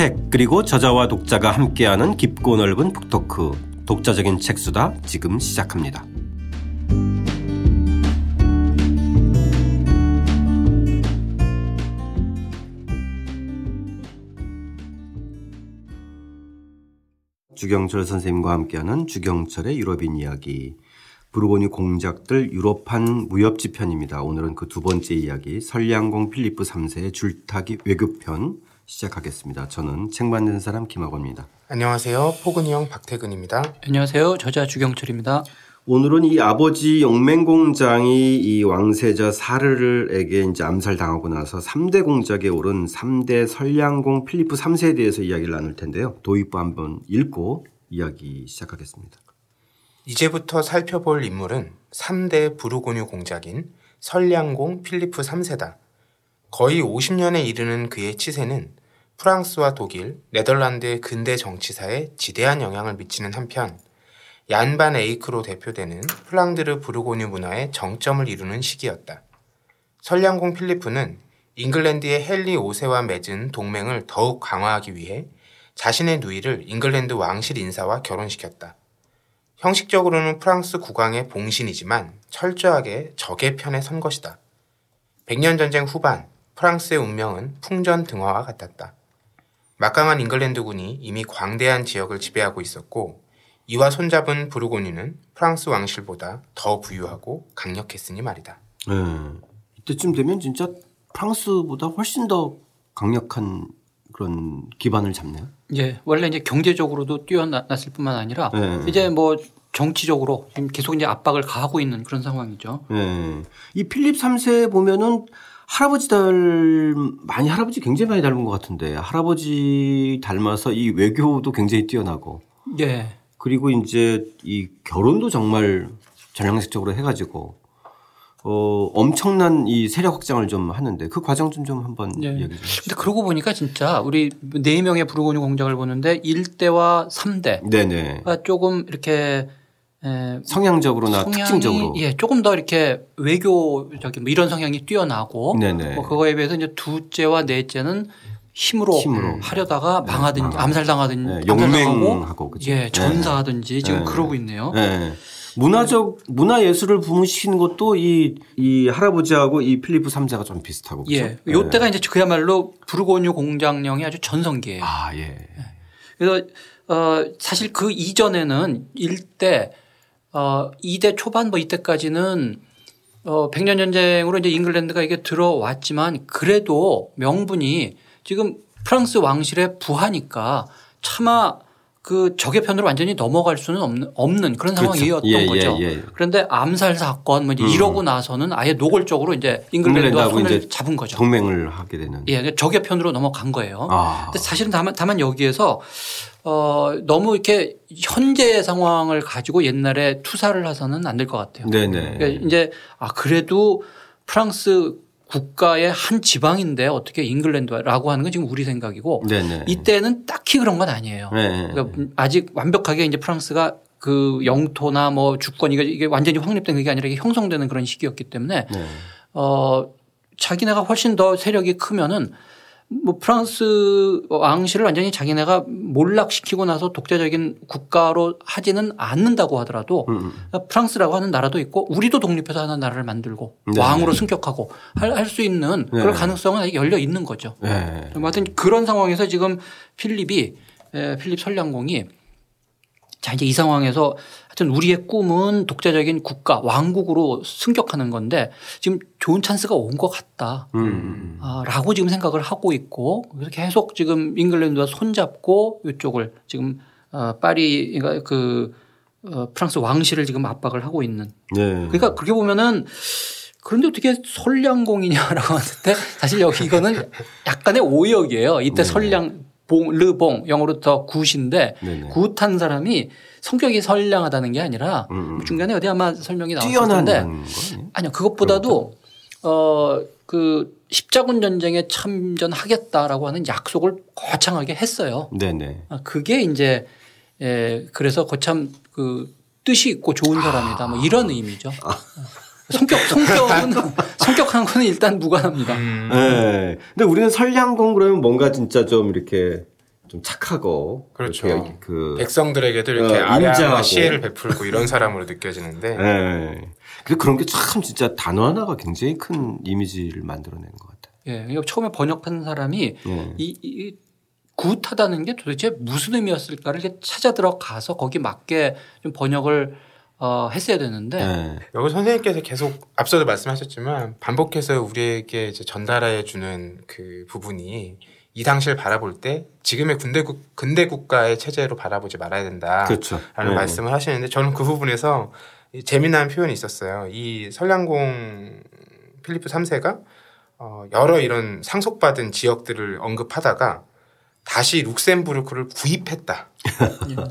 책 그리고 저자와 독자가 함께하는 깊고 넓은 북토크. 독자적인 책수다. 지금 시작합니다. 주경철 선생님과 함께하는 주경철의 유럽인 이야기. 부르고니 공작들 유럽판 무협지 편입니다. 오늘은 그 두 번째 이야기. 설량공 필리프 3세의 줄타기 외교편 시작하겠습니다. 저는 책 만드는 사람 김학원입니다. 안녕하세요. 포근이 형 박태근입니다. 안녕하세요. 저자 주경철입니다. 오늘은 이 아버지 용맹공 장이 이 왕세자 샤를에게 이제 암살당하고 나서 3대 공작에 오른 3대 선량공 필리프 3세에 대해서 이야기를 나눌 텐데요. 도입부 한번 읽고 이야기 시작하겠습니다. 이제부터 살펴볼 인물은 3대 부르고뉴 공작인 선량공 필리프 3세다. 거의 50년에 이르는 그의 치세는 프랑스와 독일, 네덜란드의 근대 정치사에 지대한 영향을 미치는 한편 얀 반 에이크로 대표되는 플랑드르 부르고뉴 문화의 정점을 이루는 시기였다. 선량공 필리프는 잉글랜드의 헨리 5세와 맺은 동맹을 더욱 강화하기 위해 자신의 누이를 잉글랜드 왕실 인사와 결혼시켰다. 형식적으로는 프랑스 국왕의 봉신이지만 철저하게 적의 편에 선 것이다. 백년 전쟁 후반 프랑스의 운명은 풍전 등화와 같았다. 막강한 잉글랜드군이 이미 광대한 지역을 지배하고 있었고 이와 손잡은 부르고뉴는 프랑스 왕실보다 더 부유하고 강력했으니 말이다. 네. 이때쯤 되면 진짜 프랑스보다 훨씬 더 강력한 그런 기반을 잡네요. 예, 원래 이제 경제적으로도 뛰어났을 뿐만 아니라 네. 이제 뭐 정치적으로 지금 계속 이제 압박을 가하고 있는 그런 상황이죠. 네. 이 필립 3세 보면은 할아버지 닮 많이 할아버지 굉장히 많이 닮은 것 같은데 할아버지 닮아서 이 외교도 굉장히 뛰어나고 예. 그리고 이제 이 결혼도 정말 전형적으로 해가지고 어 엄청난 이 세력 확장을 좀 하는데 그 과정 좀 좀 한번 예. 이야기 좀. 근데 그러고 보니까 진짜 우리 네 명의 부르고뉴 공작을 보는데 1대와 3대가 네네. 조금 이렇게 에, 성향적으로나 성향이 특징적으로. 예, 조금 더 이렇게 외교적인 뭐 이런 성향이 뛰어나고 네네. 뭐 그거에 비해서 이제 두째와 넷째는 힘으로, 힘으로. 하려다가 망하든지 암살당하든지 네, 암살당하고. 예, 전사하든지 지금 네. 그러고 있네요. 네. 문화적 문화 예술을 부문시키는 것도 이 이 할아버지하고 이 필리프 3세가 좀 비슷하고 그죠? 예. 요때가 이제 그야말로 부르고뉴 공장령이 아주 전성기예요. 아 예. 그래서 어 사실 그 이전에는 일대 어 2대 초반 뭐 이때까지는 어 백년 전쟁으로 이제 잉글랜드가 이게 들어왔지만 그래도 명분이 지금 프랑스 왕실의 부하니까 차마 그 적의 편으로 완전히 넘어갈 수는 없는, 없는 그런 그렇죠. 상황이었던 예, 거죠. 예, 예. 그런데 암살 사건 뭐 이제 이러고 나서는 아예 노골적으로 이제 잉글랜드와 손을 이제 잡은 거죠. 동맹을 하게 되는. 예, 그러니까 적의 편으로 넘어간 거예요. 아. 근데 사실은 다만, 다만 여기에서 어, 너무 이렇게 현재 상황을 가지고 옛날에 투사를 해서는 안 될 것 같아요. 네네. 그러니까 이제 아, 그래도 프랑스 국가의 한 지방인데 어떻게 잉글랜드라고 하는 건 지금 우리 생각이고 네네. 이때는 딱히 그런 건 아니에요. 네. 그러니까 아직 완벽하게 이제 프랑스가 그 영토나 뭐 주권 이게 이게 완전히 확립된 그게 아니라 이게 형성되는 그런 시기였기 때문에 네. 어 자기네가 훨씬 더 세력이 크면은 뭐 프랑스 왕실을 완전히 자기네가 몰락시키고 나서 독재적인 국가로 하지는 않는다고 하더라도 음. 프랑스라고 하는 나라도 있고 우리도 독립해서 하는 나라를 만들고 네. 왕으로 승격하고 할 수 있는 그런 네. 가능성은 아직 열려 있는 거죠. 네. 하여튼 그런 상황에서 지금 필립이 에, 필립 설량공이 자 이제 이 상황에서 하여튼 우리의 꿈은 독자적인 국가 왕국으로 승격하는 건데 지금 좋은 찬스가 온 것 같다. 음. 아, 라고 지금 생각을 하고 있고 그래서 계속 지금 잉글랜드와 손잡고 이쪽을 지금 어, 파리 그러니까 그 어, 프랑스 왕실을 지금 압박을 하고 있는 네. 그러니까 그렇게 보면은 그런데 어떻게 설량공이냐라고 하는데 사실 여기 이거는 약간의 오역이에요. 이때 네. 설량 봉, 르봉 영어로 더 굿인데 네네. 굿한 사람이 성격이 선량하다는 게 아니라 음, 음. 중간에 어디 아마 설명이 나왔을 텐데? 아니요 그것보다도 어 그 십자군 전쟁에 참전하겠다라고 하는 약속을 거창하게 했어요. 네네. 아, 그게 이제 에 그래서 거참 그 뜻이 있고 좋은 사람이다 뭐 이런 의미죠. 성격 성격은 성격한 거는 일단 무관합니다. 음. 네. 근데 우리는 설량공 그러면 뭔가 진짜 좀 이렇게 좀 착하고 그렇죠. 이렇게 그 백성들에게도 이렇게 어, 아량한 인자하고. 시혜를 베풀고 이런 사람으로 느껴지는데 예. 근데 그런 게 참 진짜 단어 하나가 굉장히 큰 이미지를 만들어내는 것 같아요. 예, 그러니까 처음에 번역한 사람이 예. 이, 이 굿하다는 게 도대체 무슨 의미였을까를 이렇게 찾아 들어가서 거기 맞게 좀 번역을 어, 했어야 되는데 예. 여기 선생님께서 계속 앞서도 말씀하셨지만 반복해서 우리에게 이제 전달해 주는 그 부분이 이 당시를 바라볼 때 지금의 군대 국, 근대 국가의 체제로 바라보지 말아야 된다. 그렇죠. 라는 예. 말씀을 하시는데 저는 그 부분에서 이 재미난 표현이 있었어요. 이 설량공 필리프 3세가 어, 여러 이런 상속받은 지역들을 언급하다가 다시 룩셈부르크를 구입했다.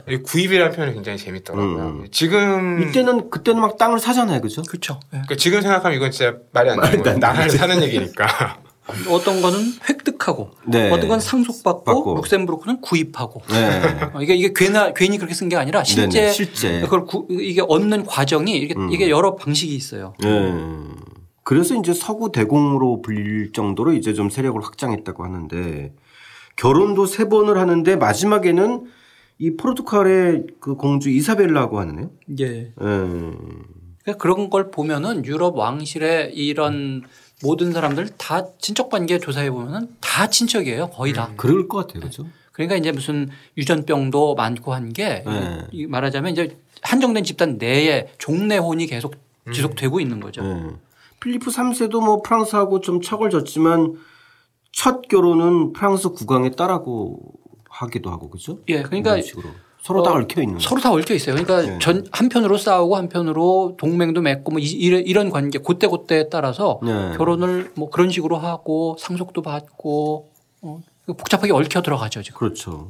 이 구입이라는 표현이 굉장히 재밌더라고요. 음. 지금 이때는 그때는 막 땅을 사잖아요, 그죠? 그렇죠. 예. 그러니까 지금 생각하면 이건 진짜 말이 안 되는 거예요. 안 나라를 사는 얘기니까. 어떤 거는 획득하고 네. 어떤 건 상속받고 받고. 룩셈부르크는 구입하고 네. 어, 이게 이게 괜히 괜히 그렇게 쓴 게 아니라 실제, 네네, 실제. 그걸 구- 이게 얻는 과정이 이게, 음. 이게 여러 방식이 있어요. 예. 그래서 이제 서구 대공으로 불릴 정도로 이제 좀 세력을 확장했다고 하는데 결혼도 세 번을 하는데 마지막에는 이 포르투갈의 그 공주 이사벨라고 하네요. 예. 예. 그러니까 그런 걸 보면은 유럽 왕실의 이런 모든 사람들 다 친척 관계 조사해 보면은 다 친척이에요. 거의 다. 그럴 것 같아요, 그죠? 그러니까 이제 무슨 유전병도 많고 한게 네. 말하자면 이제 한정된 집단 내에 종내혼이 계속 음. 지속되고 있는 거죠. 예. 필리프 3세도 뭐 프랑스하고 좀 척을 졌지만 첫 결혼은 프랑스 국왕의 딸하고 하기도 하고 그죠? 예, 그러니까 식으로 서로 다 어, 얽혀 있는. 서로 다 얽혀 있어요. 그러니까 네. 전 한편으로 싸우고 한편으로 동맹도 맺고 뭐 이- 이런 관계 그때 그때에 따라서 네. 결혼을 뭐 그런 식으로 하고 상속도 받고 어, 복잡하게 얽혀 들어가죠 지금. 그렇죠.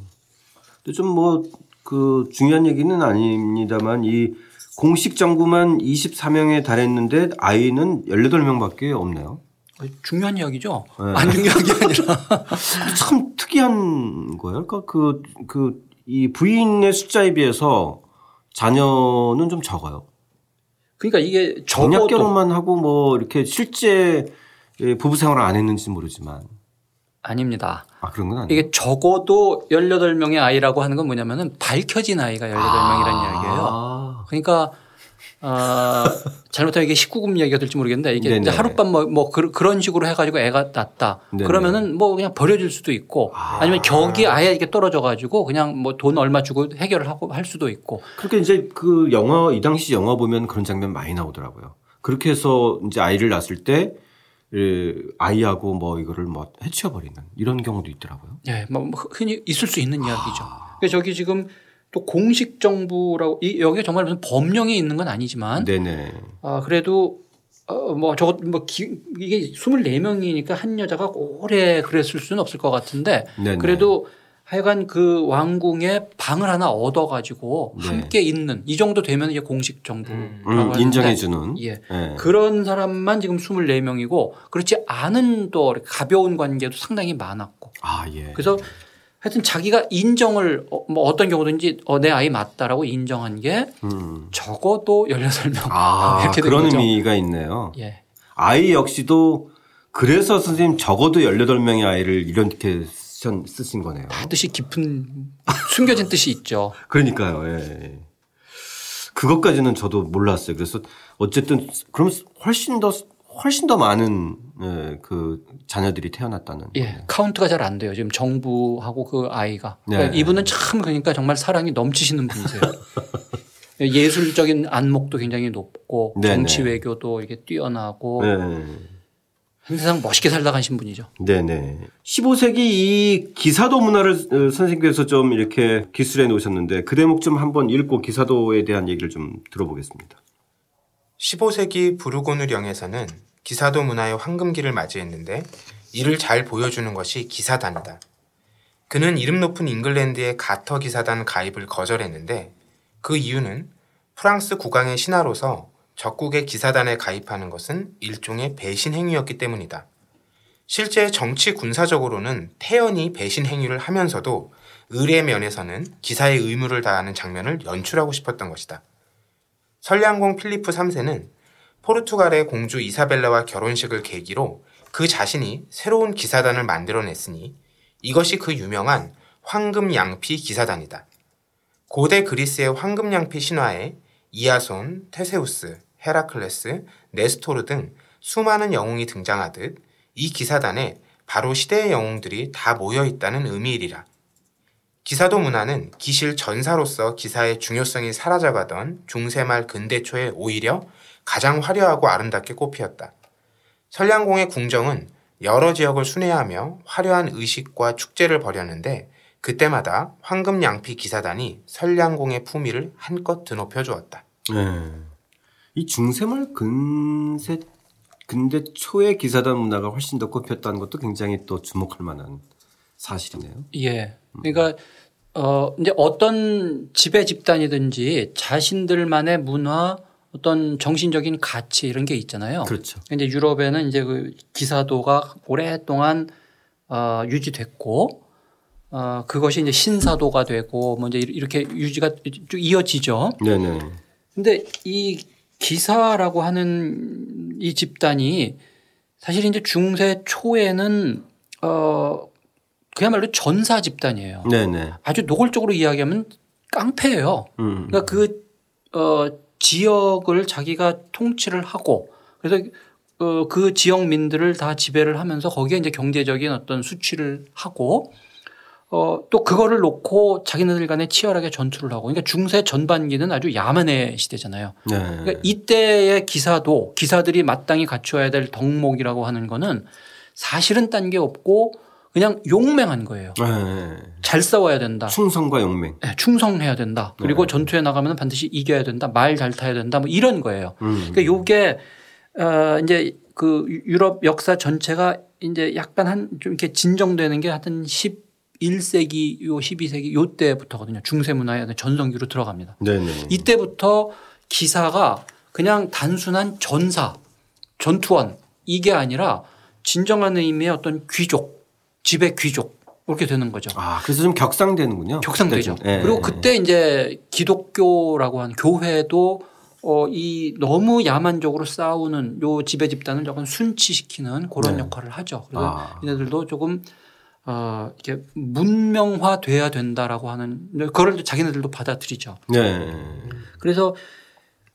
근데 좀뭐 그 중요한 얘기는 아닙니다만 이 공식 정부만 24명에 달했는데 아이는 18명밖에 없네요. 어, 중요한 이야기죠. 네. 안 중요한 게 아니라. 참 특이한 거예요. 그러니까 그, 그, 이 부인의 숫자에 비해서 자녀는 좀 적어요. 그러니까 이게 정략 적어도 결혼만 하고 뭐 이렇게 실제 예, 부부 생활을 안 했는지 모르지만. 아닙니다. 아, 그런 건 아니에요. 이게 적어도 18명의 아이라고 하는 건 뭐냐면은 밝혀진 아이가 18명이라는 이야기예요. 아. 그러니까 어, 잘못하면 이게 19금 얘기가 될지 모르겠는데 이게 네네. 이제 하룻밤 뭐, 뭐 그, 런 식으로 해가지고 애가. 네네. 그러면은 뭐 그냥 버려질 수도 있고 아 니면 격이 아예 이렇게 떨어져 가지고 그냥 뭐 돈 얼마 주고 해결을 하고 할 수도 있고 그렇게 이제 그 영화, 이 당시 영화 보면 그런 장면 많이 나오더라고요. 그렇게 해서 이제 아이를 낳았을 때 예, 아이하고 뭐 이거를 뭐 해치워버리는 이런 경우도 있더라고요. 예, 뭐 흔히 있을 수 있는 이야기죠. 그래서 저기 지금 또 공식 정부라고 이 여기에 정말 무슨 법령이 있는 건 아니지만 네네. 아, 그래도 어, 뭐 저거 뭐 기, 이게 24명이니까 한 여자가 오래 그랬을 수는 없을 것 같은데 네네. 그래도 하여간 그 왕궁에 방을 하나 얻어 가지고 네. 함께 있는 이 정도 되면 이게 공식 정부라고 음. 음, 하는데 인정해 주는. 예. 예. 그런 사람만 지금 24명이고 그렇지 않은 또 가벼운 관계도 상당히 많았고 아, 예. 그래서 하여튼 자기가 인정을 어, 뭐 어떤 경우든지 어, 내 아이 맞다라고 인정한 게 음. 적어도 16명 아, 이렇게 된 그런 거죠. 의미가 있네요. 예. 아이 역시도 그래서 선생님 적어도 18명의 아이를 이렇게 쓰- 쓰신 거네요. 뜻이 깊은 숨겨진 뜻이 있죠. 그러니까요. 예. 그것까지는 저도 몰랐어요. 그래서 어쨌든 그럼 훨씬 더 훨씬 더 많은 예, 그 자녀들이 태어났다는. 예. 카운트가 잘 안 돼요. 지금 정부하고 그 아이가. 네. 그러니까 이분은 참 그러니까 정말 사랑이 넘치시는 분이세요. 예술적인 안목도 굉장히 높고 네네. 정치 외교도 이게 뛰어나고 네. 세상 멋있게 살다 가신 분이죠. 네네. 15세기 이 기사도 문화를 어, 선생님께서 좀 이렇게 기술해 놓으셨는데 그 대목 좀 한번 읽고 기사도에 대한 얘기를 좀 들어보겠습니다. 15세기 부르고누령에서는 기사도 문화의 황금기를 맞이했는데 이를 잘 보여주는 것이 기사단이다. 그는 이름 높은 잉글랜드의 가터 기사단 가입을 거절했는데 그 이유는 프랑스 국왕의 신하로서 적국의 기사단에 가입하는 것은 일종의 배신 행위였기 때문이다. 실제 정치 군사적으로는 태연히 배신 행위를 하면서도 의례 면에서는 기사의 의무를 다하는 장면을 연출하고 싶었던 것이다. 설량공 필리프 3세는 포르투갈의 공주 이사벨라와 결혼식을 계기로 그 자신이 새로운 기사단을 만들어냈으니 이것이 그 유명한 황금 양피 기사단이다. 고대 그리스의 황금 양피 신화에 이아손, 테세우스, 헤라클레스, 네스토르 등 수많은 영웅이 등장하듯 이 기사단에 바로 시대의 영웅들이 다 모여 있다는 의미이리라. 기사도 문화는 기실 전사로서 기사의 중요성이 사라져가던 중세 말 근대 초에 오히려 가장 화려하고 아름답게 꽃피었다. 설량공의 궁정은 여러 지역을 순회하며 화려한 의식과 축제를 벌였는데 그때마다 황금 양피 기사단이 설량공의 품위를 한껏 드높여 주었다. 네. 이 중세말 근세 근대 초의 기사단 문화가 훨씬 더 꼽혔다는 것도 굉장히 또 주목할 만한 사실이네요. 예. 그러니까 어 이제 어떤 지배 집단이든지 자신들만의 문화 어떤 정신적인 가치 이런 게 있잖아요. 그렇죠. 이제 유럽에는 이제 그 기사도가 오랫동안 어 유지됐고 어 그것이 이제 신사도가 되고 뭐 이제 이렇게 유지가 쭉 이어지죠. 네네. 근데 이 기사라고 하는 이 집단이 사실 이제 중세 초에는 어 그야말로 전사 집단이에요. 네네. 아주 노골적으로 이야기하면 깡패예요. 음. 그러니까 그 어, 지역을 자기가 통치를 하고 그래서 어, 그 지역민들을 다 지배를 하면서 거기에 이제 경제적인 어떤 수치를 하고 어, 또 그거를 놓고 자기네들 간에 치열하게 전투를 하고 그러니까 중세 전반기는 아주 야만의 시대잖아요. 네. 그러니까 이때의 기사도 기사들이 마땅히 갖춰야 될 덕목이라고 하는 거는 사실은 딴 게 없고 그냥 용맹한 거예요. 네. 잘 싸워야 된다. 충성과 용맹. 네, 충성해야 된다. 그리고 네. 전투에 나가면 반드시 이겨야 된다. 말 잘 타야 된다. 뭐 이런 거예요. 음. 그러니까 요게 어 이제 그 유럽 역사 전체가 이제 약간 한 좀 이렇게 진정되는 게 하여튼 11세기 요 12세기 요 때부터거든요. 중세 문화의 어떤 전성기로 들어갑니다. 네네. 이때부터 기사가 그냥 단순한 전사, 전투원 이게 아니라 진정한 의미의 어떤 귀족, 지배 귀족 이렇게 되는 거죠. 아, 그래서 좀 격상되는군요. 격상되죠. 예, 그리고 예. 그때 이제 기독교라고 하는 교회도 어, 이 너무 야만적으로 싸우는 요 지배 집단을 조금 순치시키는 그런 네. 역할을 하죠. 그래서 아. 얘네들도 조금 어, 이렇게 문명화 돼야 된다라고 하는 그걸 또 자기네들도 받아들이죠. 네. 그래서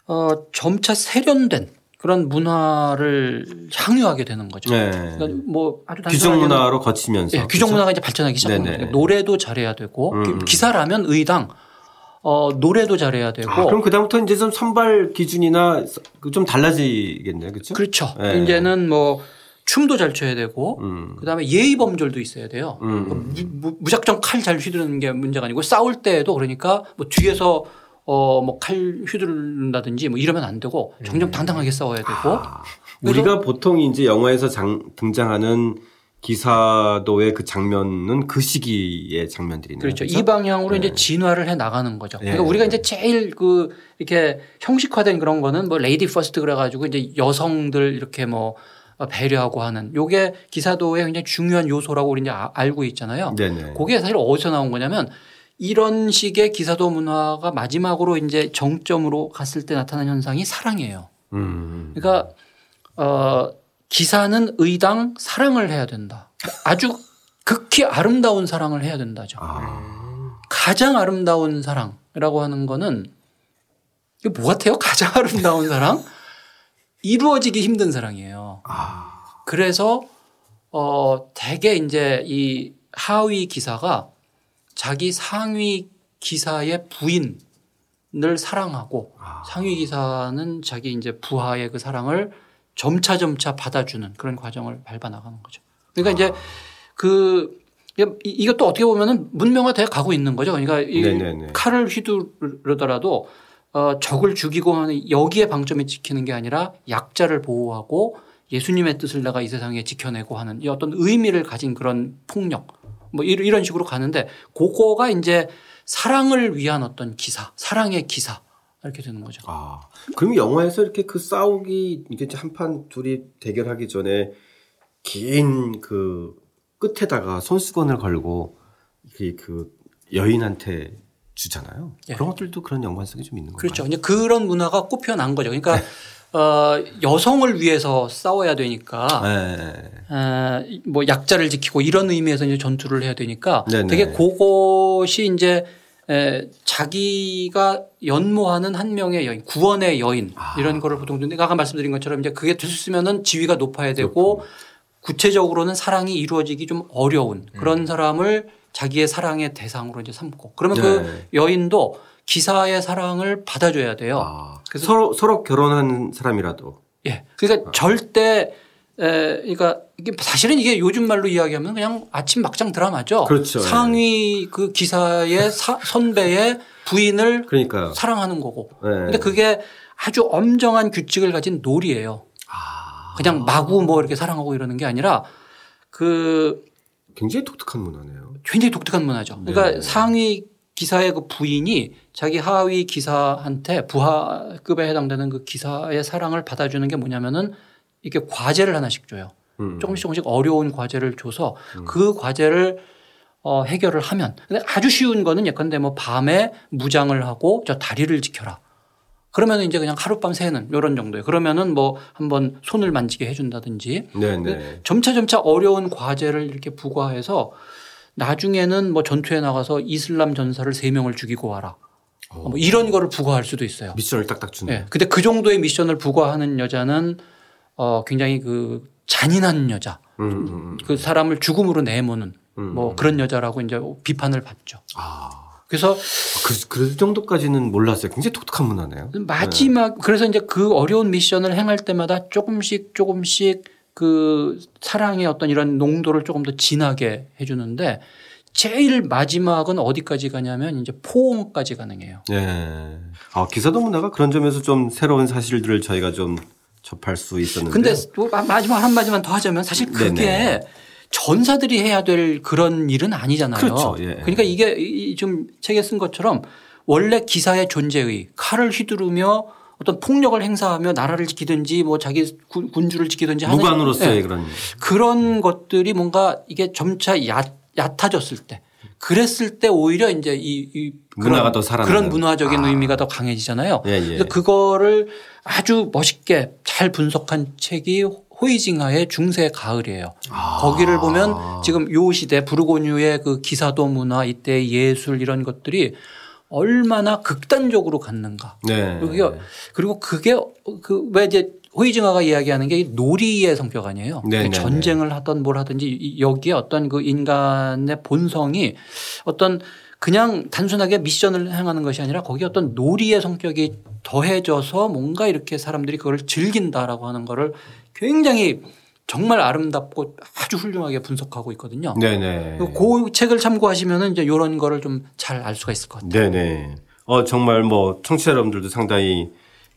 어, 점차 세련된 그런 문화를 향유하게 되는 거죠. 네. 그러니까 뭐 아주 규정 문화로 거치면서. 예, 규정? 문화가 이제 발전하기 시작합니다. 그러니까 노래도 잘해야 되고 음. 기사라면 의당 어, 노래도 잘해야 되고 아, 그럼 그다음부터 이제 좀 선발 기준이나 좀 달라지겠네요. 그렇죠? 그렇죠. 네. 이제는 뭐 춤도 잘 춰야 되고 음. 그다음에 예의 범절도 있어야 돼요. 음. 무, 무, 무작정 칼 잘 휘두르는 게 문제가 아니고 싸울 때에도 그러니까 뭐 뒤에서 어 뭐 칼 휘두른다든지 뭐 이러면 안 되고 정정당당하게 싸워야 되고 아, 우리가 보통 이제 영화에서 장, 등장하는 기사도의 그 장면은 그 시기의 장면들이네요. 그렇죠. 그렇죠? 이 방향으로 네. 이제 진화를 해 나가는 거죠. 그러니까 네. 우리가 이제 제일 그 이렇게 형식화된 그런 거는 뭐 lady first 그래 가지고 이제 여성들 이렇게 뭐 배려하고 하는 요게 기사도의 굉장히 중요한 요소라고 우리 이제 아- 알고 있잖아요. 네네. 그게 사실 어디서 나온 거냐면 이런 식의 기사도 문화가 마지막으로 이제 정점으로 갔을 때 나타난 현상이 사랑이에요. 음. 그러니까 어 기사는 의당 사랑을 해야 된다. 아주 극히 아름다운 사랑을 해야 된다죠. 아. 가장 아름다운 사랑이라고 하는 거는 이게 뭐 같아요? 가장 아름다운 사랑? 이루어지기 힘든 사랑이에요. 아. 그래서 어 대개 이제 이 하위 기사가 자기 상위 기사의 부인을 사랑하고 아. 상위 기사는 자기 이제 부하의 그 사랑을 점차 점차 받아주는 그런 과정을 밟아 나가는 거죠. 그러니까 이제 그 이- 이것도 어떻게 보면은 문명화돼 가고 있는 거죠. 그러니까 이 네네네. 칼을 휘두르더라도 어 적을 죽이고 하는 여기에 방점이 찍히는 게 아니라 약자를 보호하고 예수님의 뜻을 내가 이 세상에 지켜내고 하는 이 어떤 의미를 가진 그런 폭력 뭐 이런 식으로 가는데 그거가 이제 사랑을 위한 어떤 기사, 사랑의 기사 이렇게 되는 거죠. 아. 그럼 영화에서 이렇게 그 싸우기 이게 한판 둘이 대결하기 전에 긴 그 끝에다가 손수건을 걸고 그, 그 여인한테 주잖아요. 예. 그런 것들도 그런 연관성이 좀 있는 거예요. 그렇죠. 그런 문화가 꼽혀난 거죠. 그러니까 어, 여성을 위해서 싸워야 되니까 네. 어, 뭐 약자를 지키고 이런 의미에서 이제 전투를 해야 되니까 네네. 되게 그것이 이제 에, 자기가 연모하는 한 명의 여인, 구원의 여인 아. 이런 거를 보통 근데 아까 말씀드린 것처럼 이제 그게 됐으면은 지위가 높아야 되고 구체적으로는 사랑이 이루어지기 좀 어려운 그런 사람을 자기의 사랑의 대상으로 이제 삼고 그러면 네. 그 여인도 기사의 사랑을 받아줘야 돼요. 아, 그래서- 서로 서로 결혼한 사람이라도 예. 그러니까 절대 에, 그러니까 이게 사실은 이게 요즘 말로 이야기하면 그냥 아침 막장 드라마죠. 그렇죠. 상위 그 기사의 사- 선배의 부인을 그러니까 사랑하는 거고. 네. 근데 그게 아주 엄정한 규칙을 가진 놀이예요. 아, 그냥 마구 뭐 이렇게 사랑하고 이러는 게 아니라 그 굉장히 독특한 문화네요. 굉장히 독특한 문화죠. 그러니까 네. 상위 기사의 그 부인이 자기 하위 기사한테 부하급에 해당되는 그 기사의 사랑을 받아주는 게 뭐냐면은 이렇게 과제를 하나씩 줘요. 음. 조금씩 조금씩 어려운 과제를 줘서 그 과제를 어, 해결을 하면 근데 아주 쉬운 거는 예컨대 뭐 밤에 무장을 하고 저 다리를 지켜라. 그러면 이제 그냥 하룻밤 새는 이런 정도예요. 그러면은 뭐 한번 손을 만지게 해준다든지 네네. 점차 점차 어려운 과제를 이렇게 부과해서 나중에는 뭐 전투에 나가서 이슬람 전사를 세 명을 죽이고 와라. 뭐 이런 거를 부과할 수도 있어요. 미션을 딱딱 주는. 예. 근데 그 정도의 미션을 부과하는 여자는 어 굉장히 그 잔인한 여자. 음, 음, 음. 그 사람을 죽음으로 내모는 음. 뭐 그런 여자라고 이제 비판을 받죠. 아, 그래서 그, 그 정도까지는 몰랐어요. 굉장히 독특한 문화네요. 마지막 그래서 이제 그 어려운 미션을 행할 때마다 조금씩 조금씩 그 사랑의 어떤 이런 농도를 조금 더 진하게 해주는데 제일 마지막은 어디까지 가냐면 이제 포옹까지 가능해요. 네. 아, 기사도 문화가 그런 점에서 좀 새로운 사실들을 저희가 좀 접할 수 있었는데. 근데 또 마- 마지막 한 마디만 더 하자면 사실 그게 네네. 전사들이 해야 될 그런 일은 아니잖아요. 그렇죠. 예. 그러니까 이게 이- 좀 책에 쓴 것처럼 원래 기사의 존재의 칼을 휘두르며 어떤 폭력을 행사하며 나라를 지키든지 뭐 자기 군- 군주를 지키든지 하는 무관으로서의 예. 그런. 그런 것들이 뭔가 이게 점차 얕, 얕아졌을 때 그랬을 때 오히려 이제 이, 이 문화가 더 살아나는. 그런 문화적인 아. 의미가 더 강해지잖아요. 예, 예. 그래서 그거를 아주 멋있게 잘 분석한 책이 호이징하의 중세 가을이에요. 아. 거기를 보면 지금 요 시대 부르고뉴의 그 기사도 문화 이때 예술 이런 것들이 얼마나 극단적으로 갔는가. 네. 그리고 그게 그 왜 이제 호이징하가 이야기하는 게 놀이의 성격 아니에요. 네, 네, 전쟁을 하던 뭘 하든지 이- 여기에 어떤 그 인간의 본성이 어떤 그냥 단순하게 미션을 행하는 것이 아니라 거기에 어떤 놀이의 성격이 더해져서 뭔가 이렇게 사람들이 그걸 즐긴다라고 하는 거를 굉장히 정말 아름답고 아주 훌륭하게 분석하고 있거든요. 네네. 그 책을 참고하시면은 이제 이런 거를 좀 잘 알 수가 있을 것 같아요. 네네. 어, 정말 뭐, 청취자 여러분들도 상당히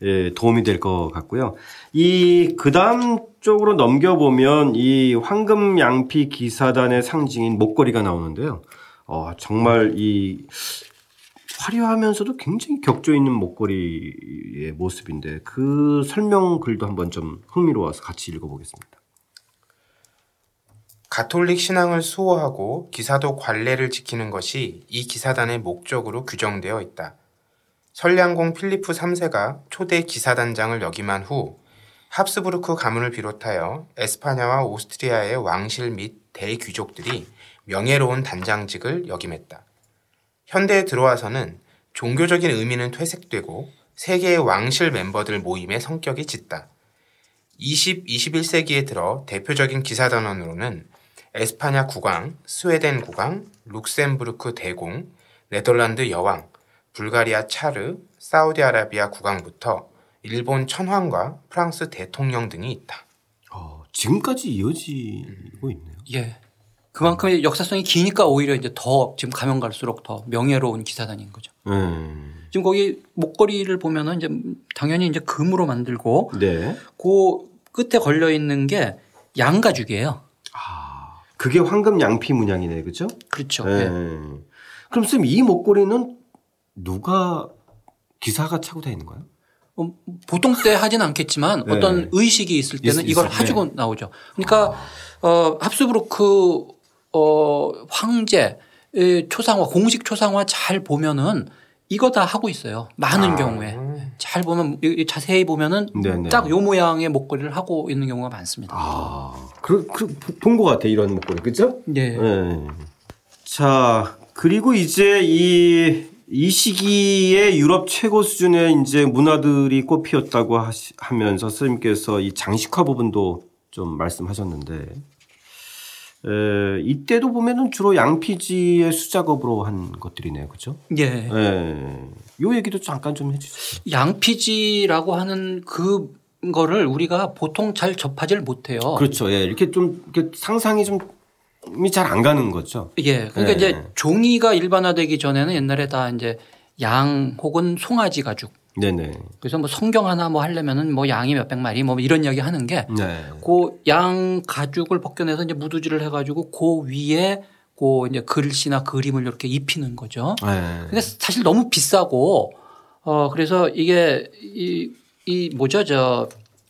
예, 도움이 될 것 같고요. 이, 그 다음 쪽으로 넘겨보면 이 황금 양피 기사단의 상징인 목걸이가 나오는데요. 어, 정말 이 화려하면서도 굉장히 격조 있는 목걸이의 모습인데 그 설명 글도 한번 좀 흥미로워서 같이 읽어보겠습니다. 가톨릭 신앙을 수호하고 기사도 관례를 지키는 것이 이 기사단의 목적으로 규정되어 있다. 설량공 필리프 3세가 초대 기사단장을 역임한 후 합스부르크 가문을 비롯하여 에스파냐와 오스트리아의 왕실 및 대귀족들이 명예로운 단장직을 역임했다. 현대에 들어와서는 종교적인 의미는 퇴색되고 세계의 왕실 멤버들 모임의 성격이 짙다. 20, 21세기에 들어 대표적인 기사단원으로는 에스파냐 국왕, 스웨덴 국왕, 룩셈부르크 대공, 네덜란드 여왕, 불가리아 차르, 사우디아라비아 국왕부터 일본 천황과 프랑스 대통령 등이 있다. 어, 지금까지 이어지고 있네요. 예. 그만큼 역사성이 기니까 오히려 이제 더 지금 가면 갈수록 더 명예로운 기사단인 거죠. 음. 지금 거기 목걸이를 보면은 이제 당연히 이제 금으로 만들고 네. 그 끝에 걸려 있는 게 양가죽이에요. 아, 그게 황금 양피 문양이네, 그죠? 그렇죠. 네. 예. 그럼 쌤, 이 목걸이는 누가 기사가 차고 다니는 거예요? 어, 보통 때 하진 않겠지만 네. 어떤 의식이 있을 때는 있- 이걸 때. 가지고 나오죠. 그러니까 어, 합스부르크 어, 황제 의 초상화 공식 초상화 잘 보면은 이거 다 하고 있어요. 많은 아, 경우에. 음. 잘 보면 자세히 보면은 네네. 딱요 모양의 목걸이를 하고 있는 경우가 많습니다. 아, 그, 그, 본것 같아, 이런 목걸이. 그죠? 예. 네. 자, 그리고 이제 이, 이 시기에 유럽 최고 수준의 이제 문화들이 꽃피었다고 하시, 하면서 선생님께서 이 장식화 부분도 좀 말씀하셨는데, 에, 이때도 보면은 주로 양피지의 수작업으로 한 것들이네요. 그죠? 예. 예. 요 얘기도 잠깐 좀 해주세요. 양피지라고 하는 그 거를 우리가 보통 잘 접하지를 못해요. 그렇죠. 예. 이렇게 좀, 이렇게 상상이 좀, 잘안 가는 거죠. 예. 그러니까 네. 이제 종이가 일반화되기 전에는 옛날에 다 이제 양 혹은 송아지 가죽. 네네. 그래서 뭐 성경 하나 뭐 하려면은 뭐 양이 몇백 마리 뭐 이런 이야기 하는 게 네. 그양 가죽을 벗겨내서 이제 무두질을 해가지고 그 위에 그 이제 글씨나 그림을 이렇게 입히는 거죠. 네. 근데 사실 너무 비싸고 어 그래서 이게 이, 이 뭐죠 저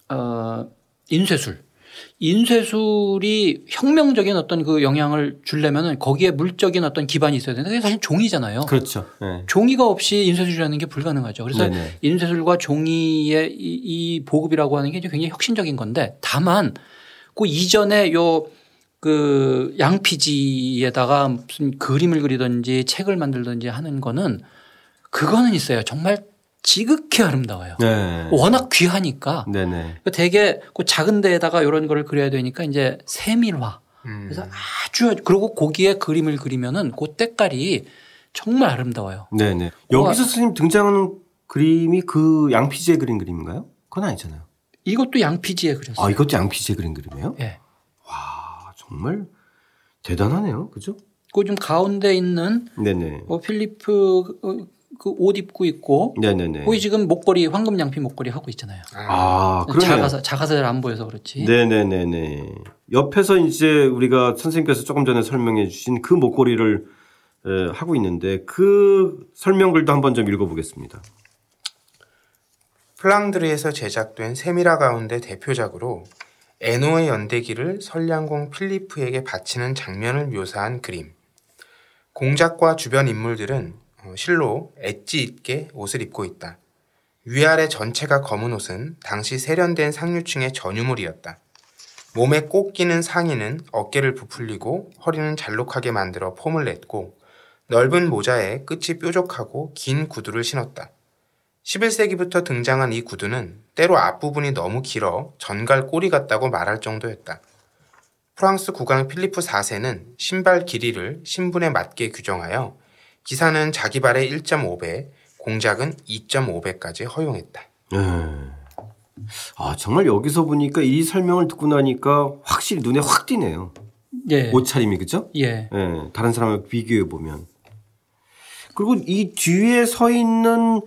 어, 인쇄술 인쇄술이 혁명적인 어떤 그 영향을 주려면은 거기에 물적인 어떤 기반이 있어야 되는데 그게 사실 종이잖아요. 그렇죠. 네. 종이가 없이 인쇄술이라는 게 불가능하죠. 그래서 네네. 인쇄술과 종이의 이, 이 보급이라고 하는 게 굉장히 혁신적인 건데 다만 그 이전에 요그 양피지에다가 무슨 그림을 그리든지 책을 만들든지 하는 거는 그거는 있어요. 정말 지극히 아름다워요. 네. 워낙 귀하니까 네네. 그 되게 그 작은 데에다가 이런 거를 그려야 되니까 이제 세밀화. 음. 그래서 아주 그리고 거기에 그림을 그리면은 그 때깔이 정말 아름다워요. 네네. 여기서 선생님 등장하는 그림이 그 양피지에 그린 그림인가요? 그건 아니잖아요. 이것도 양피지에 그렸어요. 아, 이것도 양피지에 그린 그림이에요? 예. 아, 정말 대단하네요. 그죠? 그좀 가운데 있는 네네. 어, 필리프 그 옷 입고 있고 네네네. 거기 지금 목걸이 황금 양피 목걸이 하고 있잖아요. 아, 그러네요. 작아서 작아서 잘 안 보여서 그렇지. 네네네네. 옆에서 이제 우리가 선생님께서 조금 전에 설명해 주신 그 목걸이를 에, 하고 있는데 그 설명글도 한번 좀 읽어보겠습니다. 플랑드르에서 제작된 세미라 가운데 대표작으로 에노의 연대기를 선량공 필리프에게 바치는 장면을 묘사한 그림. 공작과 주변 인물들은 어, 실로 엣지 있게 옷을 입고 있다. 위아래 전체가 검은 옷은 당시 세련된 상류층의 전유물이었다. 몸에 꼭 끼는 상의는 어깨를 부풀리고 허리는 잘록하게 만들어 폼을 냈고 넓은 모자에 끝이 뾰족하고 긴 구두를 신었다. 11세기부터 등장한 이 구두는 때로 앞부분이 너무 길어 전갈 꼬리 같다고 말할 정도였다. 프랑스 국왕 필리프 4세는 신발 길이를 신분에 맞게 규정하여 기사는 자기 발의 1.5배, 공작은 2.5배까지 허용했다. 네. 아, 정말 여기서 보니까 이 설명을 듣고 나니까 확실히 눈에 확 띄네요. 예. 옷차림이 그죠? 예. 예, 다른 사람과 비교해 보면. 그리고 이 뒤에 서 있는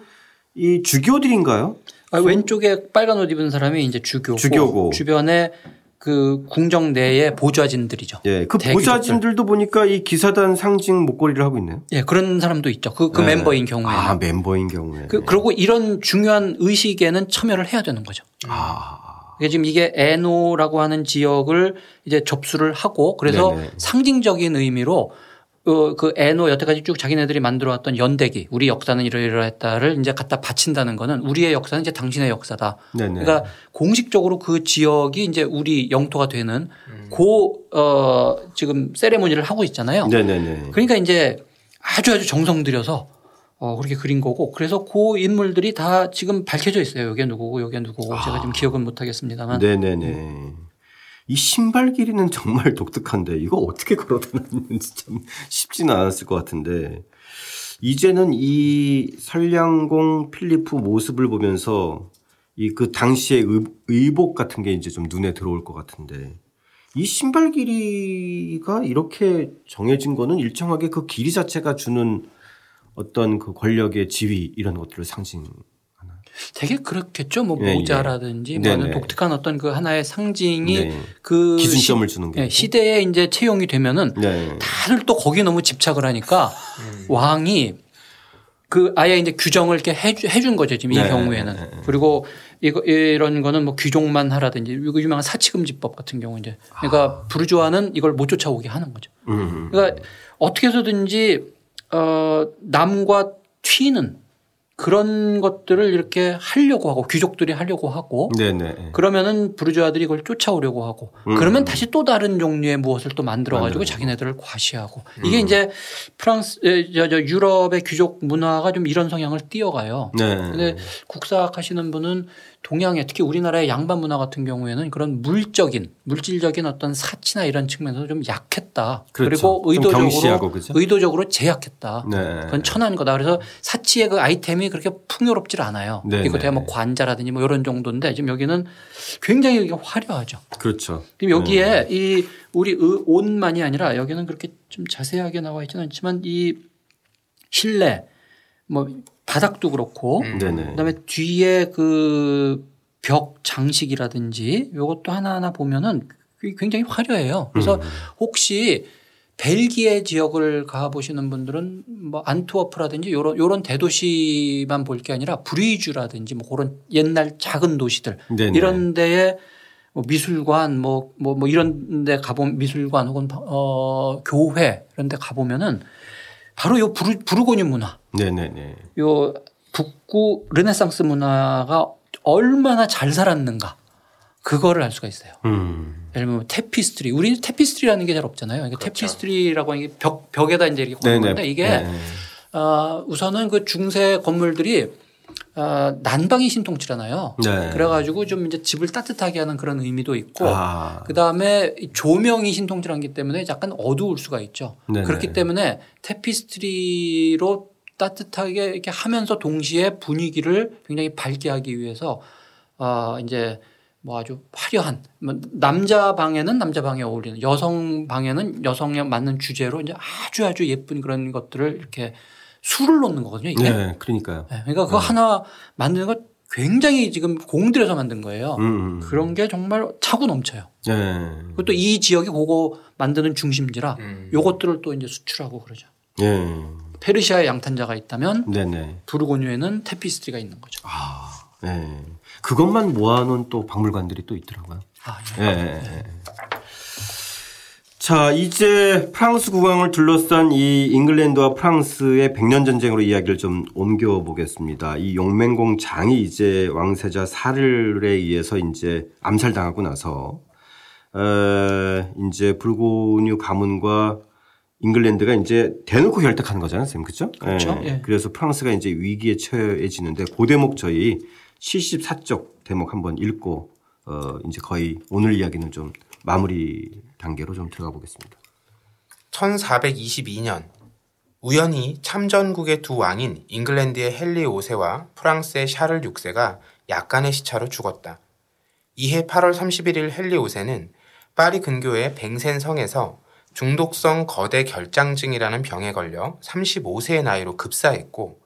이 주교들인가요? 아, 왼쪽에 빨간 옷 입은 사람이 이제 주교고, 주교고. 주변에 그 궁정 내의 보좌진들이죠. 예, 그 대기업들. 보좌진들도 보니까 이 기사단 상징 목걸이를 하고 있네요. 예, 그런 사람도 있죠. 그, 그 네. 멤버인 경우에는. 아, 멤버인 경우에. 그, 그리고 이런 중요한 의식에는 참여를 해야 되는 거죠. 아, 그러니까 지금 이게 에노라고 하는 지역을 이제 접수를 하고 그래서 네네. 상징적인 의미로 어, 그 에노 여태까지 쭉 자기네들이 만들어왔던 연대기 우리 역사는 이러이러했다를 이제 갖다 바친다는 거는 우리의 역사는 이제 당신의 역사다. 네네. 그러니까 공식적으로 그 지역이 이제 우리 영토가 되는 고, 어, 지금 세레모니를 하고 있잖아요. 네네네. 그러니까 이제 아주 아주 정성 들여서 어, 그렇게 그린 거고 그래서 그 인물들이 다 지금 밝혀져 있어요. 여기에 누구고 여기에 누구고 제가 지금 기억은 못 하겠습니다만. 네네네. 이 신발 길이는 정말 독특한데 이거 어떻게 걸어 다녔는지 참 쉽지는 않았을 것 같은데. 이제는 이 설량공 필리프 모습을 보면서 이 그 당시의 의- 의복 같은 게 이제 좀 눈에 들어올 것 같은데. 이 신발 길이가 이렇게 정해진 거는 일정하게 그 길이 자체가 주는 어떤 그 권력의 지위 이런 것들을 상징 되게 그렇겠죠. 뭐 예, 예. 모자라든지 네네. 뭐 독특한 어떤 그 하나의 상징이 네. 그 기준점을 시- 주는 게 예, 시대에 이제 채용이 되면은 네. 다들 또 거기 너무 집착을 하니까 왕이 그 아예 이제 규정을 이렇게 해준 거죠 지금 네, 이 경우에는 네, 네. 그리고 이거 이런 거는 뭐 귀족만 하라든지 이거 유명한 사치금지법 같은 경우 이제 그러니까 부르주아는 이걸 못 쫓아오게 하는 거죠. 음. 그러니까 어떻게 해서든지 어 남과 튀는 그런 것들을 이렇게 하려고 하고 귀족들이 하려고 하고 네네. 그러면은 부르주아들이 그걸 쫓아오려고 하고 음. 그러면 다시 또 다른 종류의 무엇을 또 만들어 가지고. 자기네들을 과시하고 이게 이제 프랑스 에, 저, 저 유럽의 귀족 문화가 좀 이런 성향을 띄어가요. 네. 근데 국사학 하시는 분은 동양의 특히 우리나라의 양반 문화 같은 경우에는 그런 물적인 물질적인 어떤 사치나 이런 측면에서 좀 약했다. 그 그렇죠. 리고 좀 의도적으로? 의도적으로 제약했다. 네. 그건 천한 거다. 그래서 사치의 그 아이템이 그렇게 풍요롭질 않아요. 네, 이거 네. 대뭐 관자라든지 뭐 이런 정도인데 지금 여기는 굉장히 화려하죠. 그렇죠. 지금 여기에 이 우리 의- 옷만이 아니라 여기는 그렇게 좀 자세하게 나와 있지는 않지만 이 실내 뭐 바닥도 그렇고 네네. 그다음에 뒤에 그 벽 장식이라든지 요것도 하나하나 보면은 굉장히 화려해요. 그래서 음. 혹시 벨기에 지역을 가보시는 분들은 뭐 안트워프라든지 요런 요런 대도시만 볼 게 아니라 브리주라든지 뭐 그런 옛날 작은 도시들 네네. 이런 데에 뭐 미술관 뭐 뭐 뭐 이런 데 가보면 미술관 혹은 어 교회 이런 데 가보면은 바로 요 부르, 부르고뉴 문화 네네네. 요 북구 르네상스 문화가 얼마나 잘 살았는가 그거를 알 수가 있어요. 음. 예를 들면 태피스트리. 우리는 태피스트리라는 게 잘 없잖아요. 그러니까 태피스트리라고 하는 게 벽, 벽에다 이제 이렇게 거는 건데 이게 네. 어, 우선은 그 중세 건물들이 어, 난방이 신통치잖아요. 네. 그래가지고 좀 이제 집을 따뜻하게 하는 그런 의미도 있고 아. 그 다음에 조명이 신통질하기 때문에 약간 어두울 수가 있죠. 네네. 그렇기 때문에 테피스트리로 따뜻하게 이렇게 하면서 동시에 분위기를 굉장히 밝게 하기 위해서 어 이제 뭐 아주 화려한 뭐 남자 방에는 남자 방에 어울리는 여성 방에는 여성에 맞는 주제로 이제 아주 아주 예쁜 그런 것들을 이렇게 술을 놓는 거거든요. 이게. 네, 그러니까요. 네, 그러니까 그거 하나 만드는 거 굉장히 지금 공들여서 만든 거예요. 음. 그런 게 정말 차고 넘쳐요. 네. 그것도 이 지역이 그거 만드는 중심지라 음. 요것들을 또 이제 수출하고 그러죠. 예. 페르시아에 양탄자가 있다면 네네. 부르고뉴에는 테피스트리가 있는 거죠. 아, 예. 그것만 모아놓은 또 박물관들이 또 있더라고요. 아, 예. 예. 자, 이제 프랑스 국왕을 둘러싼 이 잉글랜드와 프랑스의 백년 전쟁으로 이야기를 좀 옮겨 보겠습니다. 이 용맹공 장이 이제 왕세자 사를에 의해서 이제 암살당하고 나서 어, 이제 불고뉴 가문과 잉글랜드가 이제 대놓고 결탁하는 거잖아요, 선생님. 그죠? 그렇죠. 예. 그래서 프랑스가 이제 위기에 처해지는데 그 대목 저희 74쪽 대목 한번 읽고 어, 이제 거의 오늘 이야기는 좀 마무리 단계로 좀 들어가 보겠습니다. 1422년 우연히 참전국의 두 왕인 잉글랜드의 헨리 5세와 프랑스의 샤를 6세가 약간의 시차로 죽었다. 이해 8월 31일 헨리 5세는 파리 근교의 뱅센 성에서 중독성 거대 결장증이라는 병에 걸려 35세의 나이로 급사했고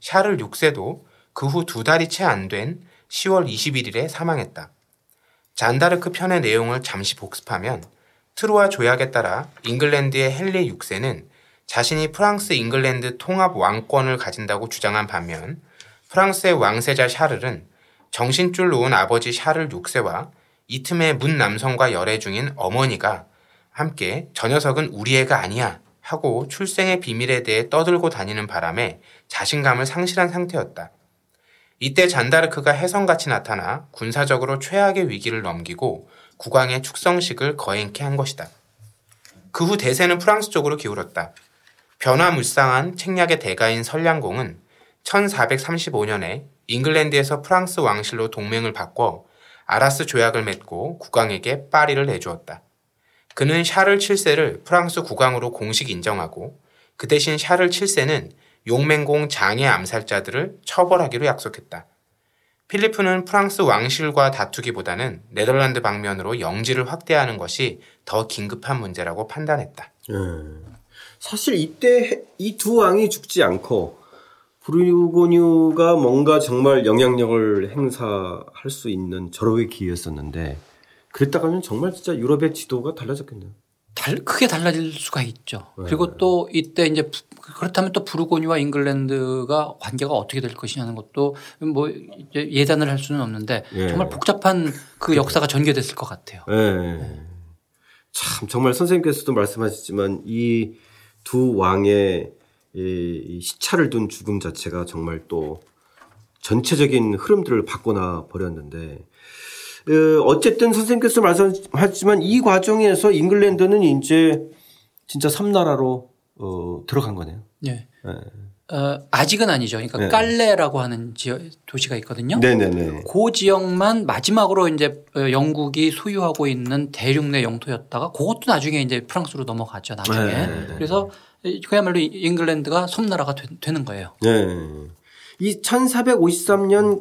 샤를 6세도 그 후 두 달이 채 안 된 10월 21일에 사망했다. 잔다르크 편의 내용을 잠시 복습하면 트루아 조약에 따라 잉글랜드의 헨리 6세는 자신이 프랑스 잉글랜드 통합 왕권을 가진다고 주장한 반면 프랑스의 왕세자 샤를은 정신줄 놓은 아버지 샤를 6세와 이 틈에 뭇 남성과 열애 중인 어머니가 함께 저 녀석은 우리 애가 아니야 하고 출생의 비밀에 대해 떠들고 다니는 바람에 자신감을 상실한 상태였다. 이때 잔다르크가 혜성같이 나타나 군사적으로 최악의 위기를 넘기고 국왕의 축성식을 거행케 한 것이다. 그 후 대세는 프랑스 쪽으로 기울었다. 변화무쌍한 책략의 대가인 설량공은 1435년에 잉글랜드에서 프랑스 왕실로 동맹을 바꿔 아라스 조약을 맺고 국왕에게 파리를 내주었다. 그는 샤를 7세를 프랑스 국왕으로 공식 인정하고 그 대신 샤를 7세는 용맹공 장의 암살자들을 처벌하기로 약속했다. 필리프는 프랑스 왕실과 다투기보다는 네덜란드 방면으로 영지를 확대하는 것이 더 긴급한 문제라고 판단했다. 예. 사실 이때 이 두 왕이 죽지 않고 브루고뉴가 뭔가 정말 영향력을 행사할 수 있는 절호의 기회였었는데 그랬다가면 정말 진짜 유럽의 지도가 달라졌겠네요. 달, 크게 달라질 수가 있죠. 네. 그리고 또 이때 이제 부- 그렇다면 또 부르고뉴와 잉글랜드가 관계가 어떻게 될 것이냐는 것도 뭐 예단을 할 수는 없는데 예. 정말 복잡한 그 역사가 전개됐을 것 같아요. 예. 참 정말 선생님께서도 말씀하셨지만 이 두 왕의 이, 이 시차를 둔 죽음 자체가 정말 또 전체적인 흐름들을 바꿔놔 버렸는데 어, 어쨌든 선생님께서 말씀하셨지만 이 과정에서 잉글랜드는 이제 진짜 섬나라로 어, 들어간 거네요. 네. 네. 어, 아직은 아니죠. 그러니까 네. 깔레라고 하는 지역 도시가 있거든요. 네네네. 그 지역만 마지막으로 이제 어, 영국이 소유하고 있는 대륙 내 영토였다가 그것도 나중에 이제 프랑스로 넘어갔죠. 나중에. 네. 그래서 그야말로 잉글랜드가 섬나라가 되, 는 거예요. 네. 이 1453년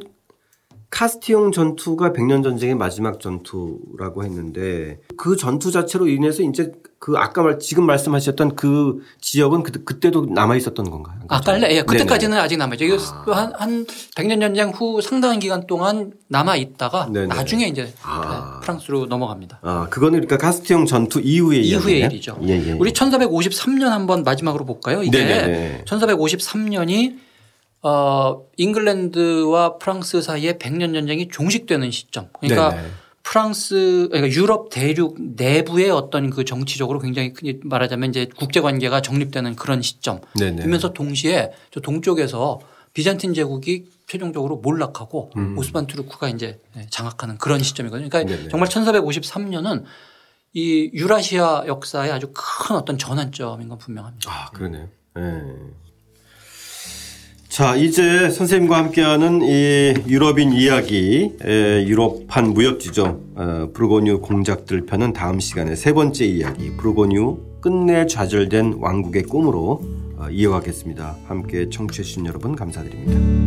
카스티용 전투가 백년 전쟁의 마지막 전투라고 했는데 그 전투 자체로 인해서 이제 그 아까 말 지금 말씀하셨던 그 지역은 그, 그때도 남아 있었던 건가요? 아, 깔래? 예, 그때까지는 네네. 아직 남아 있죠. 이거 아. 한, 한 백년 전쟁 후 상당한 기간 동안 남아 있다가 네네. 나중에 이제 아. 프랑스로 넘어갑니다. 아, 그거는 그러니까 카스티용 전투 이후의 이후의 일이죠. 예, 예. 우리 1453년 한번 마지막으로 볼까요? 이게 네네. 1453년이 어, 잉글랜드와 프랑스 사이에 백년 전쟁이 종식되는 시점. 그러니까 네네. 프랑스 그러니까 유럽 대륙 내부의 어떤 그 정치적으로 굉장히 말하자면 이제 국제 관계가 정립되는 그런 시점. 이면서 동시에 저 동쪽에서 비잔틴 제국이 최종적으로 몰락하고 음. 오스만 투르크가 이제 장악하는 그런 시점이거든요. 그러니까 네네. 정말 1453년은 이 유라시아 역사의 아주 큰 어떤 전환점인 건 분명합니다. 아, 그러네요. 네. 자, 이제 선생님과 함께하는 이 유럽인 이야기, 유럽판 무역지점, 어, 브루고뉴 공작들 편은 다음 시간에 세 번째 이야기, 브루고뉴 끝내 좌절된 왕국의 꿈으로 어, 이어가겠습니다. 함께 청취해주신 여러분 감사드립니다.